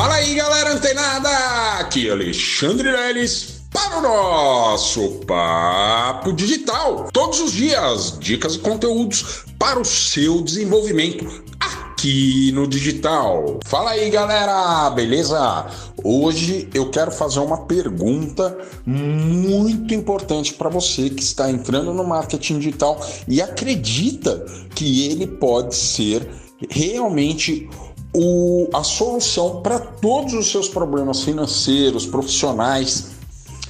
Fala aí, galera antenada! Aqui é Alexandre Leles para o nosso Papo Digital. Todos os dias, dicas e conteúdos para o seu desenvolvimento aqui no digital. Fala aí, galera, beleza? Hoje eu quero fazer uma pergunta muito importante para você que está entrando no marketing digital e acredita que ele pode ser realmente o, a solução para todos os seus problemas financeiros, profissionais.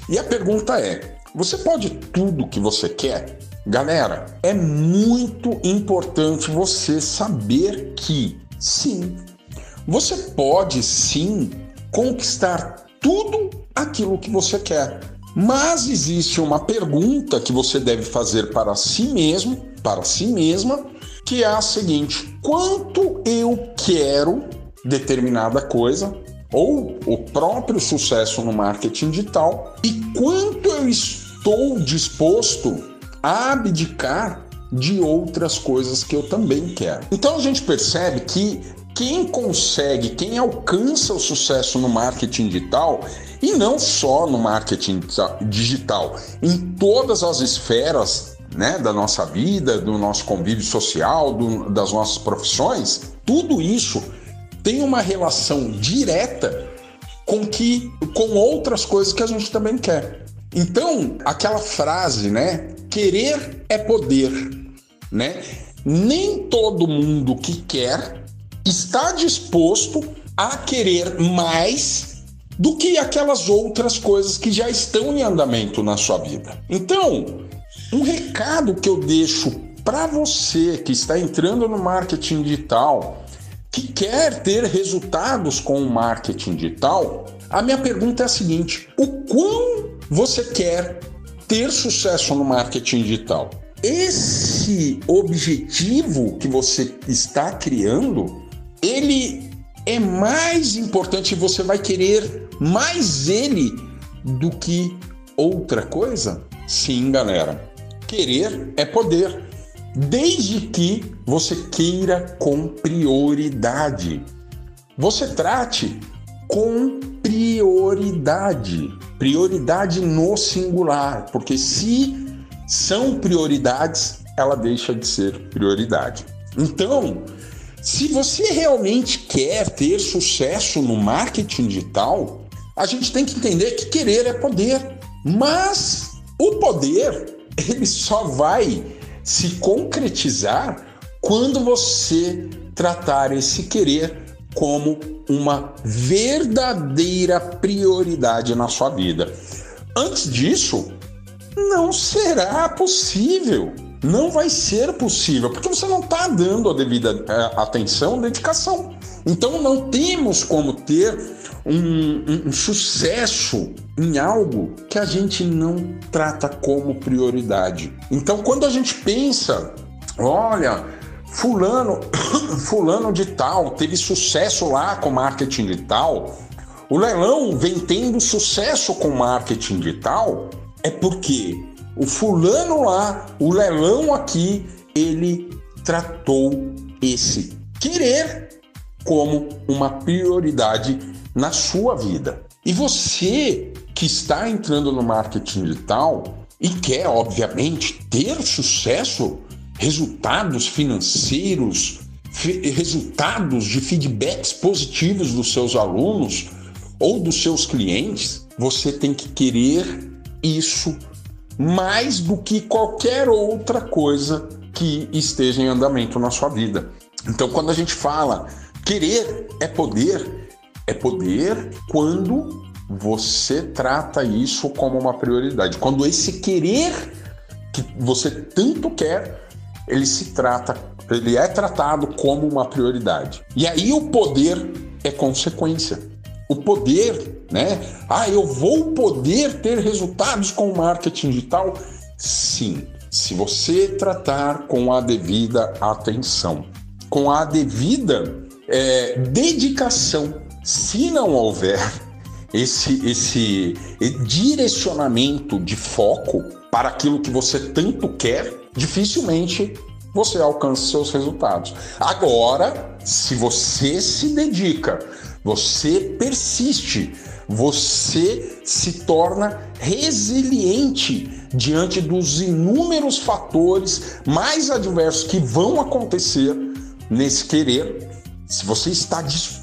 E a pergunta é: você pode tudo que você quer? Galera, é muito importante você saber que sim, você pode sim conquistar tudo aquilo que você quer. Mas existe uma pergunta que você deve fazer para si mesmo, para si mesma, que é a seguinte: quanto eu quero determinada coisa ou o próprio sucesso no marketing digital e quanto eu estou disposto a abdicar de outras coisas que eu também quero. Então a gente percebe que quem consegue, quem alcança o sucesso no marketing digital, e não só no marketing digital, em todas as esferas né, da nossa vida, do nosso convívio social, do, das nossas profissões, tudo isso tem uma relação direta com que com outras coisas que a gente também quer. Então, aquela frase, né, querer é poder, né? Nem todo mundo que quer está disposto a querer mais do que aquelas outras coisas que já estão em andamento na sua vida. Então, um recado que eu deixo para você que está entrando no marketing digital, que quer ter resultados com o marketing digital, a minha pergunta é a seguinte: o quão você quer ter sucesso no marketing digital? Esse objetivo que você está criando, ele é mais importante, você vai querer mais ele do que outra coisa? Sim, galera. Querer é poder, desde que você queira com prioridade. Você trate com prioridade. Prioridade no singular, porque se são prioridades, ela deixa de ser prioridade. Então, se você realmente quer ter sucesso no marketing digital, a gente tem que entender que querer é poder. Mas o poder ele só vai se concretizar quando você tratar esse querer como uma verdadeira prioridade na sua vida. Antes disso, não será possível. Não vai ser possível, porque você não está dando a devida é, atenção, dedicação. Então não temos como ter um, um, sucesso em algo que a gente não trata como prioridade. Então, quando a gente pensa, olha, fulano, fulano de tal teve sucesso lá com marketing de tal, o leilão vem tendo sucesso com marketing digital, é porque o fulano lá, o leilão aqui, ele tratou esse querer como uma prioridade na sua vida. E você que está entrando no marketing digital e quer, obviamente, ter sucesso, resultados financeiros, resultados de feedbacks positivos dos seus alunos ou dos seus clientes, você tem que querer isso mais do que qualquer outra coisa que esteja em andamento na sua vida. Então, quando a gente fala querer é poder, é poder quando você trata isso como uma prioridade. Quando esse querer que você tanto quer, ele se trata, ele é tratado como uma prioridade. E aí o poder é consequência. O poder, né? Ah, eu vou poder ter resultados com o marketing digital? Sim, se você tratar com a devida atenção, com a devida é, dedicação se não houver esse, esse direcionamento de foco para aquilo que você tanto quer, dificilmente você alcança seus resultados. Agora, se você se dedica você persiste, você se torna resiliente diante dos inúmeros fatores mais adversos que vão acontecer nesse querer. Se você está disposto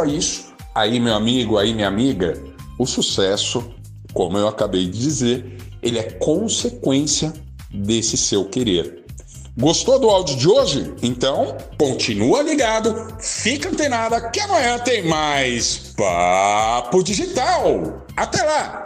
a isso, aí, meu amigo, aí, minha amiga, o sucesso, como eu acabei de dizer, ele é consequência desse seu querer. Gostou do áudio de hoje? Então, continua ligado, fica antenada que amanhã tem mais Papo Digital. Até lá!